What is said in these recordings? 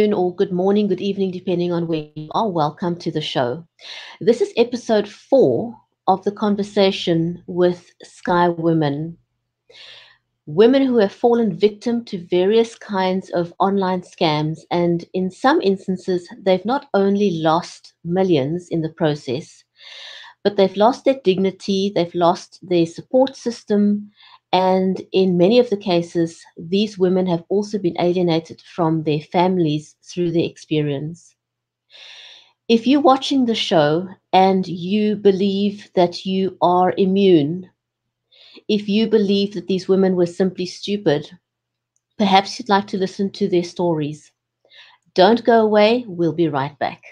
or good morning, good evening, depending on where you are. Welcome to the show. This is episode four of the conversation with Sky Women. Women who have fallen victim to various kinds of online scams, and in some instances, they've not only lost millions in the process, but they've lost their dignity, they've lost their support system, and in many of the cases, these women have also been alienated from their families through the experience. If you're watching the show and you believe that you are immune, if you believe that these women were simply stupid, perhaps you'd like to listen to their stories. Don't go away, we'll be right back.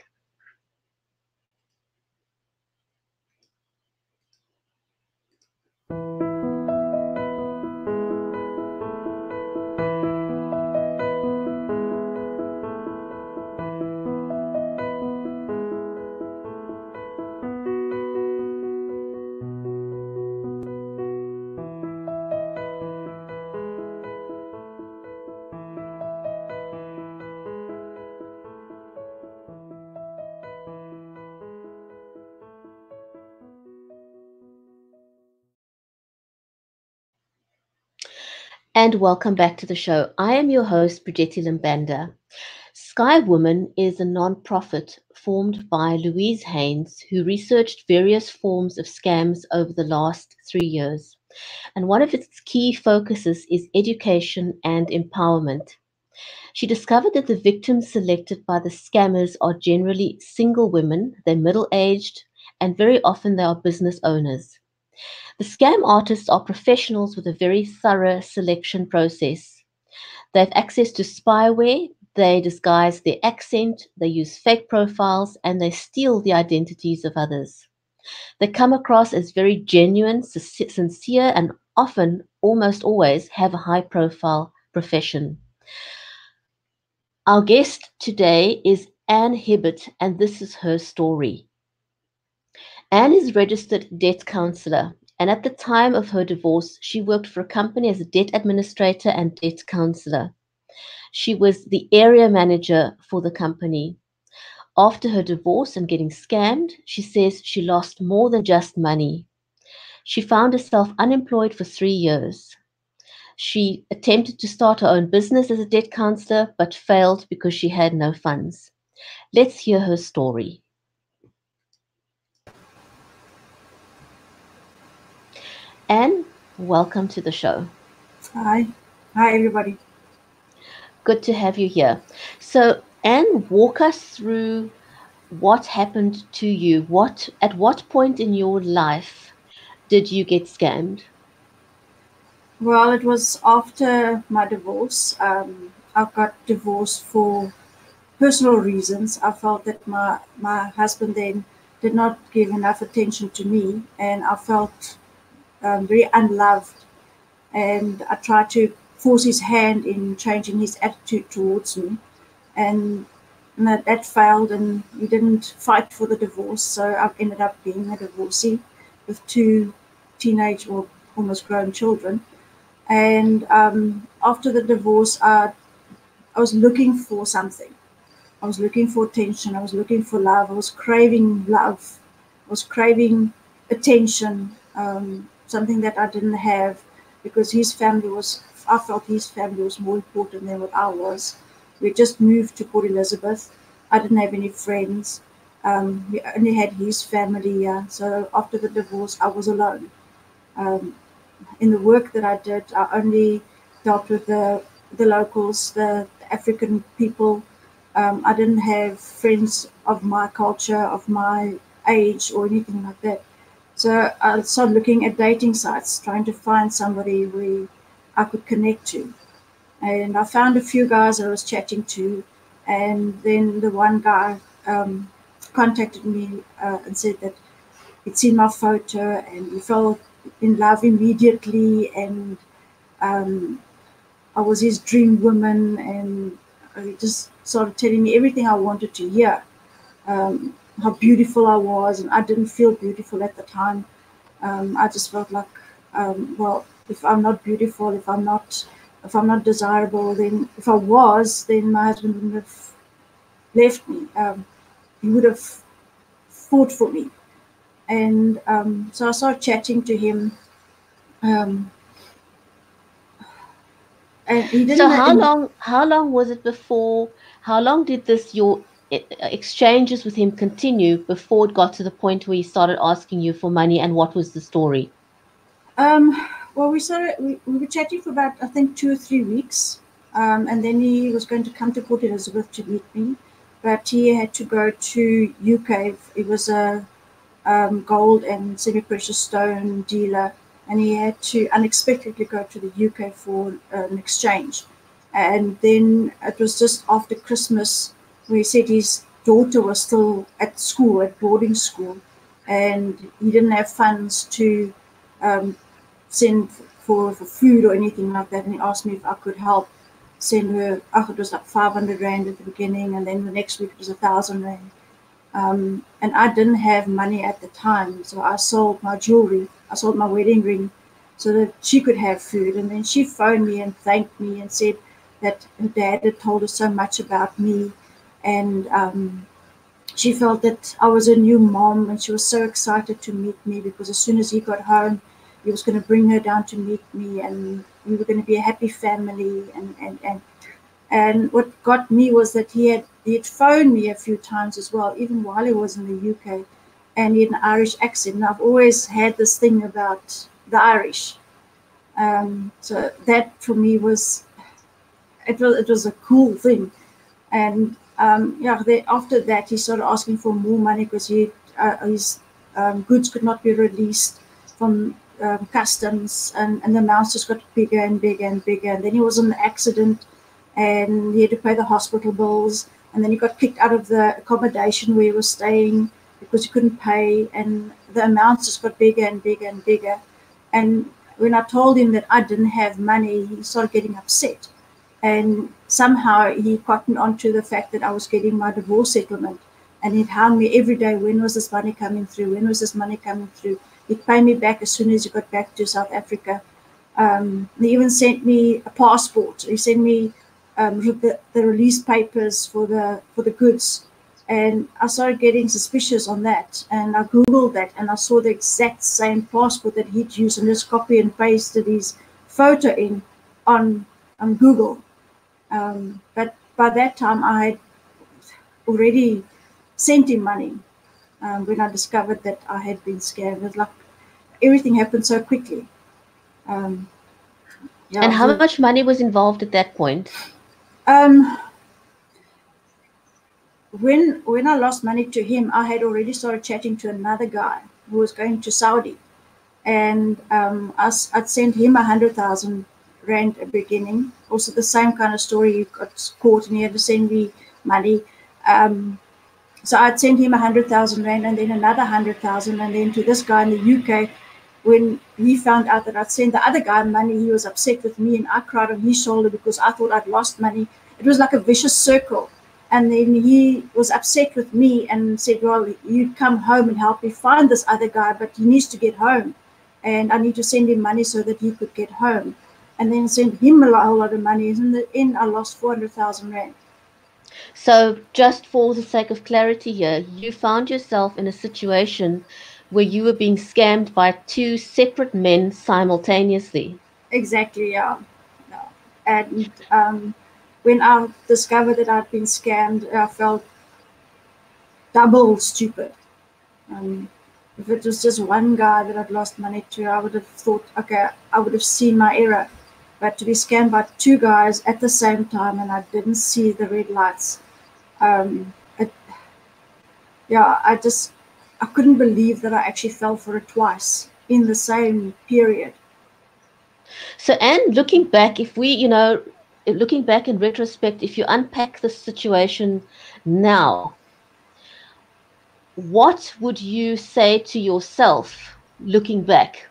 And welcome back to the show. I am your host, Brigitte Limbanda. Sky Woman is a non-profit formed by Louise Haynes, who researched various forms of scams over the last three years. And one of its key focuses is education and empowerment. She discovered that the victims selected by the scammers are generally single women, they're middle aged, and very often they are business owners. The scam artists are professionals with a very thorough selection process. They have access to spyware, they disguise their accent, they use fake profiles, and they steal the identities of others. They come across as very genuine, sincere, and often, almost always, have a high profile profession. Our guest today is Anne Hibbert, and this is her story. Anne is registered debt counselor and at the time of her divorce, she worked for a company as a debt administrator and debt counselor. She was the area manager for the company. After her divorce and getting scammed, she says she lost more than just money. She found herself unemployed for three years. She attempted to start her own business as a debt counselor, but failed because she had no funds. Let's hear her story. Anne, welcome to the show. Hi. Hi, everybody. Good to have you here. So, Anne, walk us through what happened to you. What at what point in your life did you get scammed? Well, it was after my divorce. Um, I got divorced for personal reasons. I felt that my my husband then did not give enough attention to me, and I felt um, very unloved. And I tried to force his hand in changing his attitude towards me. And, and that, that failed, and we didn't fight for the divorce. So I ended up being a divorcee with two teenage or almost grown children. And um, after the divorce, I, I was looking for something. I was looking for attention. I was looking for love. I was craving love. I was craving attention. Um, something that I didn't have because his family was, I felt his family was more important than what I was. We just moved to Port Elizabeth. I didn't have any friends. Um, we only had his family here. So after the divorce, I was alone. Um, in the work that I did, I only dealt with the, the locals, the, the African people. Um, I didn't have friends of my culture, of my age, or anything like that. So I started looking at dating sites, trying to find somebody we I could connect to. And I found a few guys I was chatting to, and then the one guy um, contacted me uh, and said that he'd seen my photo and he fell in love immediately, and um, I was his dream woman, and he just started telling me everything I wanted to hear. Um, how beautiful I was, and I didn't feel beautiful at the time. Um, I just felt like, um, well, if I'm not beautiful, if I'm not, if I'm not desirable, then if I was, then my husband wouldn't have left me, um, he would have fought for me. And um, so I started chatting to him. Um, and he didn't so how long? How long was it before? How long did this your exchanges with him continue before it got to the point where he started asking you for money? And what was the story? Um, well, we started. We, we were chatting for about I think two or three weeks, um, and then he was going to come to Port Elizabeth to meet me, but he had to go to UK. It was a um, gold and semi-precious stone dealer, and he had to unexpectedly go to the UK for an exchange. And then it was just after Christmas he said his daughter was still at school, at boarding school, and he didn't have funds to um, send for, for food or anything like that. And he asked me if I could help send her, oh, it was like 500 Rand at the beginning, and then the next week it was a thousand Rand. Um, and I didn't have money at the time, so I sold my jewelry. I sold my wedding ring so that she could have food. And then she phoned me and thanked me and said that her dad had told her so much about me, and um, she felt that I was a new mom, and she was so excited to meet me because as soon as he got home, he was going to bring her down to meet me, and we were going to be a happy family, and and and and what got me was that he had he had phoned me a few times as well, even while he was in the UK, and he had an Irish accent. And I've always had this thing about the Irish. Um, so that for me was it was it was a cool thing, and um, yeah. They, after that, he started asking for more money because he uh, his um, goods could not be released from um, customs, and, and the amounts just got bigger and bigger and bigger. And then he was in an accident and he had to pay the hospital bills. And then he got kicked out of the accommodation where he was staying because he couldn't pay. And the amounts just got bigger and bigger and bigger. And when I told him that I didn't have money, he started getting upset. And somehow he cottoned onto the fact that I was getting my divorce settlement. And he'd me every day when was this money coming through? When was this money coming through? He'd pay me back as soon as he got back to South Africa. Um, he even sent me a passport. He sent me um, the, the release papers for the for the goods, and I started getting suspicious on that. And I googled that, and I saw the exact same passport that he'd used, and just copy and pasted his photo in on on Google. Um, but by that time, I had already sent him money um, when I discovered that I had been scammed. It like everything happened so quickly. Um, yeah, and how much money was involved at that point? Um, when when I lost money to him, I had already started chatting to another guy who was going to Saudi, and um, I, I'd sent him a hundred thousand rand at beginning. Also, the same kind of story. you got caught and you had to send me money. Um, so I'd send him a hundred thousand rand and then another hundred thousand, and then to this guy in the UK. When he found out that I'd sent the other guy money, he was upset with me, and I cried on his shoulder because I thought I'd lost money it was like a vicious circle. And then he was upset with me and said, Well, you come home and help me find this other guy, but he needs to get home. And I need to send him money so that he could get home. And then sent him a whole lot of money. And in the end, I lost 400,000 Rand. So, just for the sake of clarity here, you found yourself in a situation where you were being scammed by two separate men simultaneously. Exactly, yeah. yeah. And um, when I discovered that I'd been scammed, I felt double stupid. Um, if it was just one guy that I'd lost money to, I would have thought, okay, I would have seen my error. But to be scanned by two guys at the same time and I didn't see the red lights, um, it, yeah, I just, I couldn't believe that I actually fell for it twice in the same period. So, and looking back, if we, you know, looking back in retrospect, if you unpack the situation now, what would you say to yourself looking back?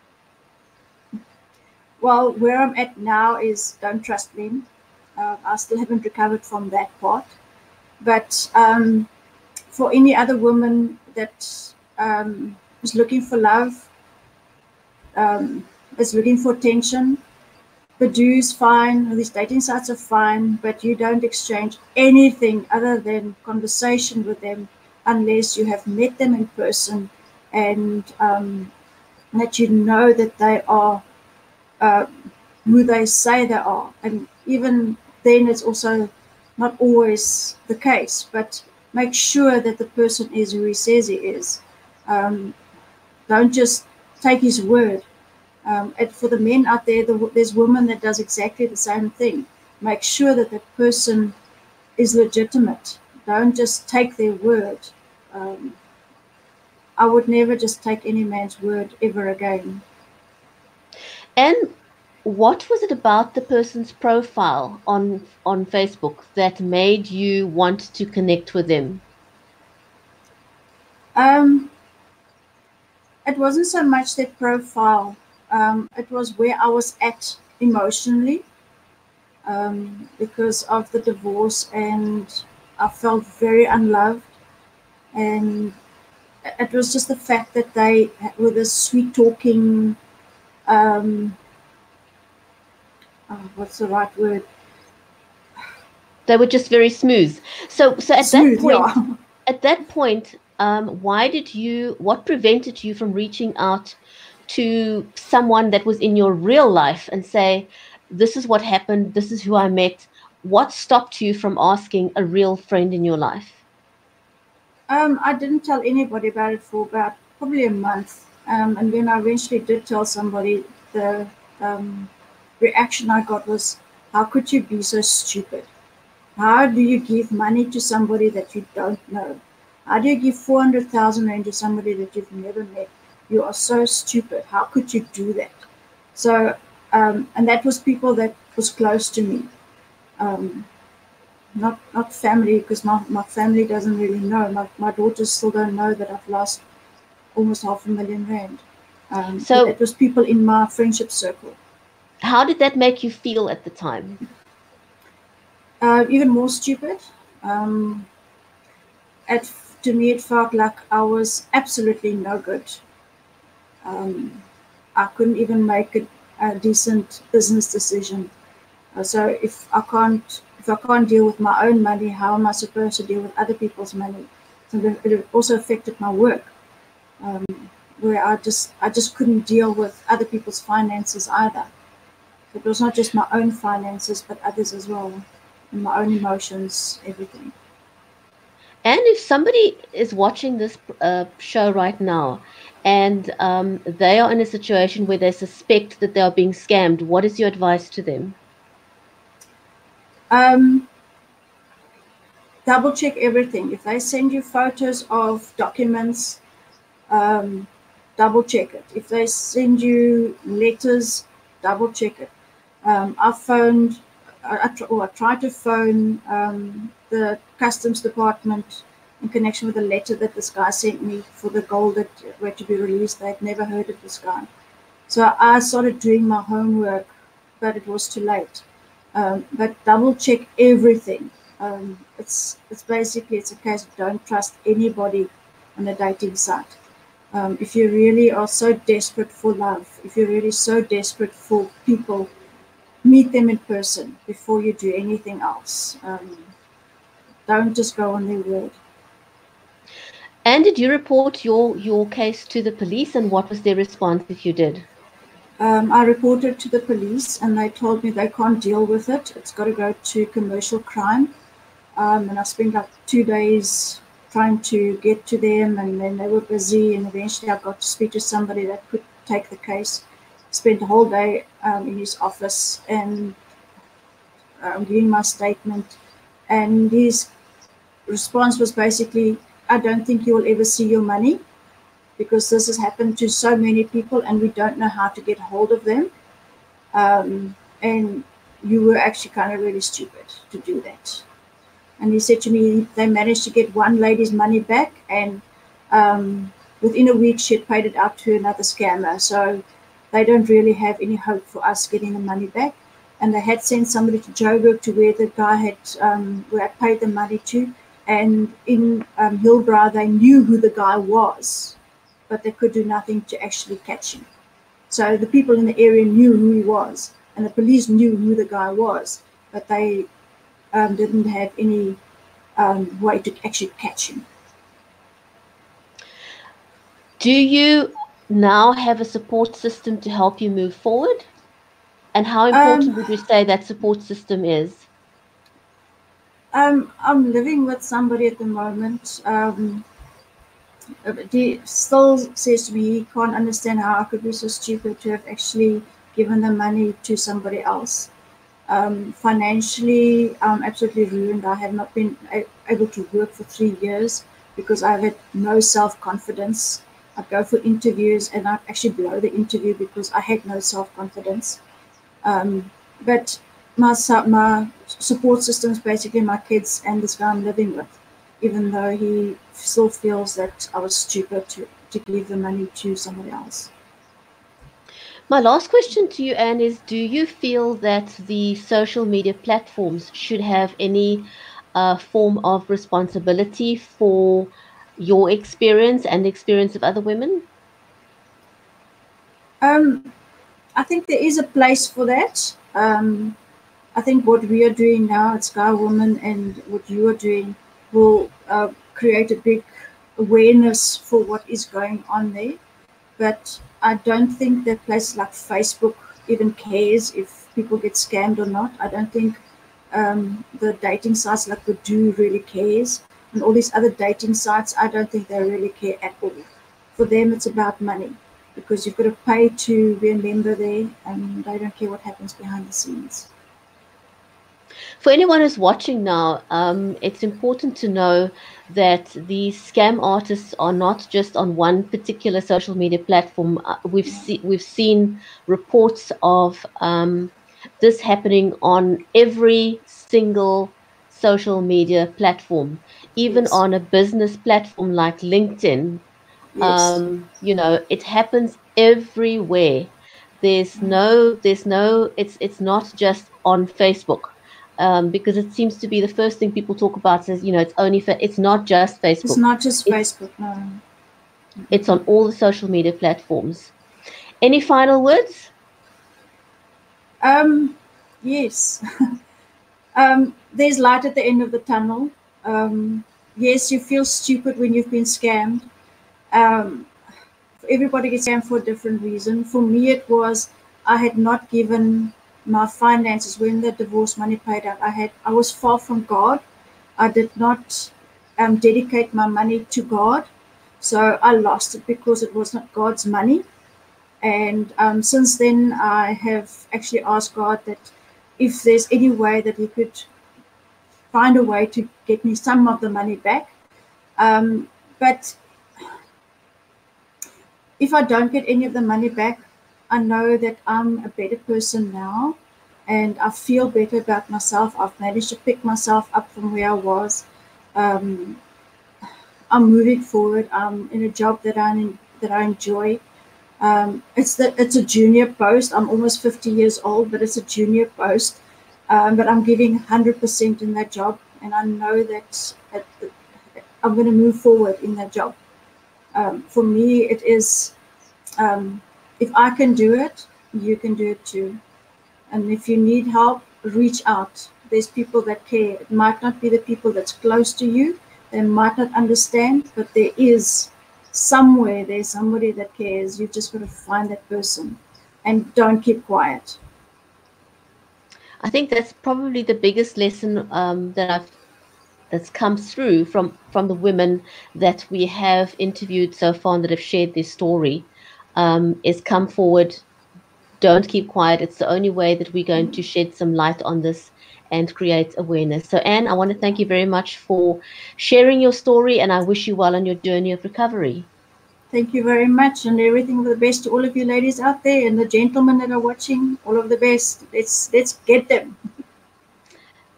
Well, where I'm at now is don't trust men. Uh, I still haven't recovered from that part. But um, for any other woman that um, is looking for love, um, is looking for attention, Badoo's fine, these dating sites are fine, but you don't exchange anything other than conversation with them unless you have met them in person and um, that you know that they are uh, who they say they are. And even then, it's also not always the case, but make sure that the person is who he says he is. Um, don't just take his word. Um, and for the men out there, the, there's women that does exactly the same thing. Make sure that the person is legitimate. Don't just take their word. Um, I would never just take any man's word ever again. And what was it about the person's profile on on Facebook that made you want to connect with them? Um, it wasn't so much their profile. Um, it was where I was at emotionally um, because of the divorce, and I felt very unloved. And it was just the fact that they were this sweet talking. Um, oh, what's the right word? They were just very smooth. So, so at smooth, that point, yeah. at that point, um, why did you? What prevented you from reaching out to someone that was in your real life and say, "This is what happened. This is who I met." What stopped you from asking a real friend in your life? Um, I didn't tell anybody about it for about probably a month. Um, and when I eventually did tell somebody, the um, reaction I got was, How could you be so stupid? How do you give money to somebody that you don't know? How do you give 400,000 Rand to somebody that you've never met? You are so stupid. How could you do that? So, um, and that was people that was close to me. Um, not not family because my, my family doesn't really know. My, my daughters still don't know that I've lost almost half a million rand. Um, so it was people in my friendship circle. How did that make you feel at the time? Uh, even more stupid. Um, at, to me, it felt like I was absolutely no good. Um, I couldn't even make a, a decent business decision. Uh, so if I can't if I can't deal with my own money, how am I supposed to deal with other people's money? So it also affected my work, um, where I just I just couldn't deal with other people's finances either. It was not just my own finances, but others as well, and my own emotions, everything. And if somebody is watching this uh, show right now, and um, they are in a situation where they suspect that they are being scammed, what is your advice to them? Um, double check everything. If they send you photos of documents, um, double check it. If they send you letters, double check it. Um, I phoned, I, I, or I tried to phone um, the customs department in connection with a letter that this guy sent me for the gold that were to be released. They'd never heard of this guy. So I started doing my homework, but it was too late. Um, but double check everything. Um, it's it's basically it's a case of don't trust anybody on a dating site. Um, if you really are so desperate for love, if you're really so desperate for people, meet them in person before you do anything else. Um, don't just go on their word. And did you report your your case to the police, and what was their response if you did? Um, I reported to the police and they told me they can't deal with it. It's got to go to commercial crime. Um, and I spent like two days trying to get to them and then they were busy and eventually I got to speak to somebody that could take the case. Spent the whole day um, in his office and um, giving my statement. And his response was basically, I don't think you will ever see your money because this has happened to so many people and we don't know how to get hold of them. Um, and you were actually kind of really stupid to do that. And he said to me, they managed to get one lady's money back, and um, within a week, she had paid it out to another scammer. So they don't really have any hope for us getting the money back. And they had sent somebody to Joburg to where the guy had, um, where I paid the money to. And in um, Hillbrow, they knew who the guy was but they could do nothing to actually catch him. So the people in the area knew who he was, and the police knew who the guy was, but they um, didn't have any um, way to actually catch him. Do you now have a support system to help you move forward? And how important Um, would you say that support system is? Um, I'm living with somebody at the moment. Um, uh, he still says to me he can't understand how I could be so stupid to have actually given the money to somebody else. Um, financially, I'm absolutely ruined. I have not been able to work for three years because I've had no self confidence. I go for interviews and I actually blow the interview because I had no self confidence. Um, but my my support system is basically my kids and this guy I'm living with, even though he still feels that I was stupid to, to give the money to somebody else. My last question to you, Anne, is do you feel that the social media platforms should have any uh, form of responsibility for your experience and the experience of other women? Um, I think there is a place for that. Um, I think what we are doing now at Sky Woman and what you are doing will uh, create a big awareness for what is going on there. But I don't think that places like Facebook even cares if people get scammed or not. I don't think um, the dating sites like Badoo really cares. And all these other dating sites, I don't think they really care at all. For them, it's about money because you've got to pay to be a member there and they don't care what happens behind the scenes. For anyone who's watching now, um, it's important to know that these scam artists are not just on one particular social media platform. Uh, we've see, we've seen reports of um, this happening on every single social media platform, even Yes. on a business platform like LinkedIn. Yes. Um, you know, it happens everywhere. There's no, there's no, it's it's not just on Facebook um, because it seems to be the first thing people talk about is you know it's only for it's not just Facebook. it's not just Facebook, no. it's on all the social media platforms any final words Um, yes. um, there's light at the end of the tunnel. Um, yes, you feel stupid when you've been scammed. Um, everybody gets scammed for a different reason. For me, it was I had not given my finances when the divorce money paid out. I had I was far from God. I did not um, dedicate my money to God, so I lost it because it was not God's money. And um, since then, I have actually asked God that if there's any way that He could find a way to get me some of the money back. Um, but if I don't get any of the money back, I know that I'm a better person now and I feel better about myself. I've managed to pick myself up from where I was. Um, I'm moving forward. I'm in a job that I that I enjoy. Um, it's the it's a junior post. I'm almost 50 years old, but it's a junior post. Um, but I'm giving 100% in that job, and I know that, that I'm going to move forward in that job. Um, for me, it is um, if I can do it, you can do it too. And if you need help, reach out. There's people that care. It might not be the people that's close to you. They might not understand, but there is somewhere there's somebody that cares. You've just got to find that person and don't keep quiet. i think that's probably the biggest lesson um, that i've that's come through from from the women that we have interviewed so far that have shared their story um, is come forward don't keep quiet it's the only way that we're going to shed some light on this and create awareness so anne i want to thank you very much for sharing your story and i wish you well on your journey of recovery Thank you very much, and everything of the best to all of you ladies out there, and the gentlemen that are watching. All of the best. Let's let's get them.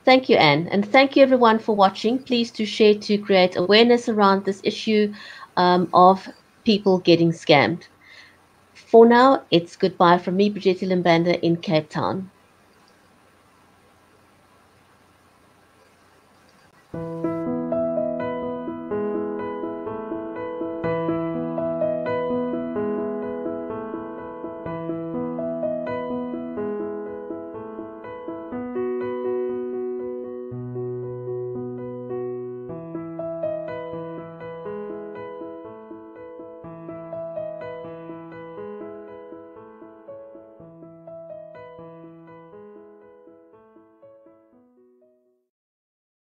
Thank you, Anne. And thank you, everyone, for watching. Please do share to create awareness around this issue um, of people getting scammed. For now, it's goodbye from me, Brigitte Limbanda, in Cape Town.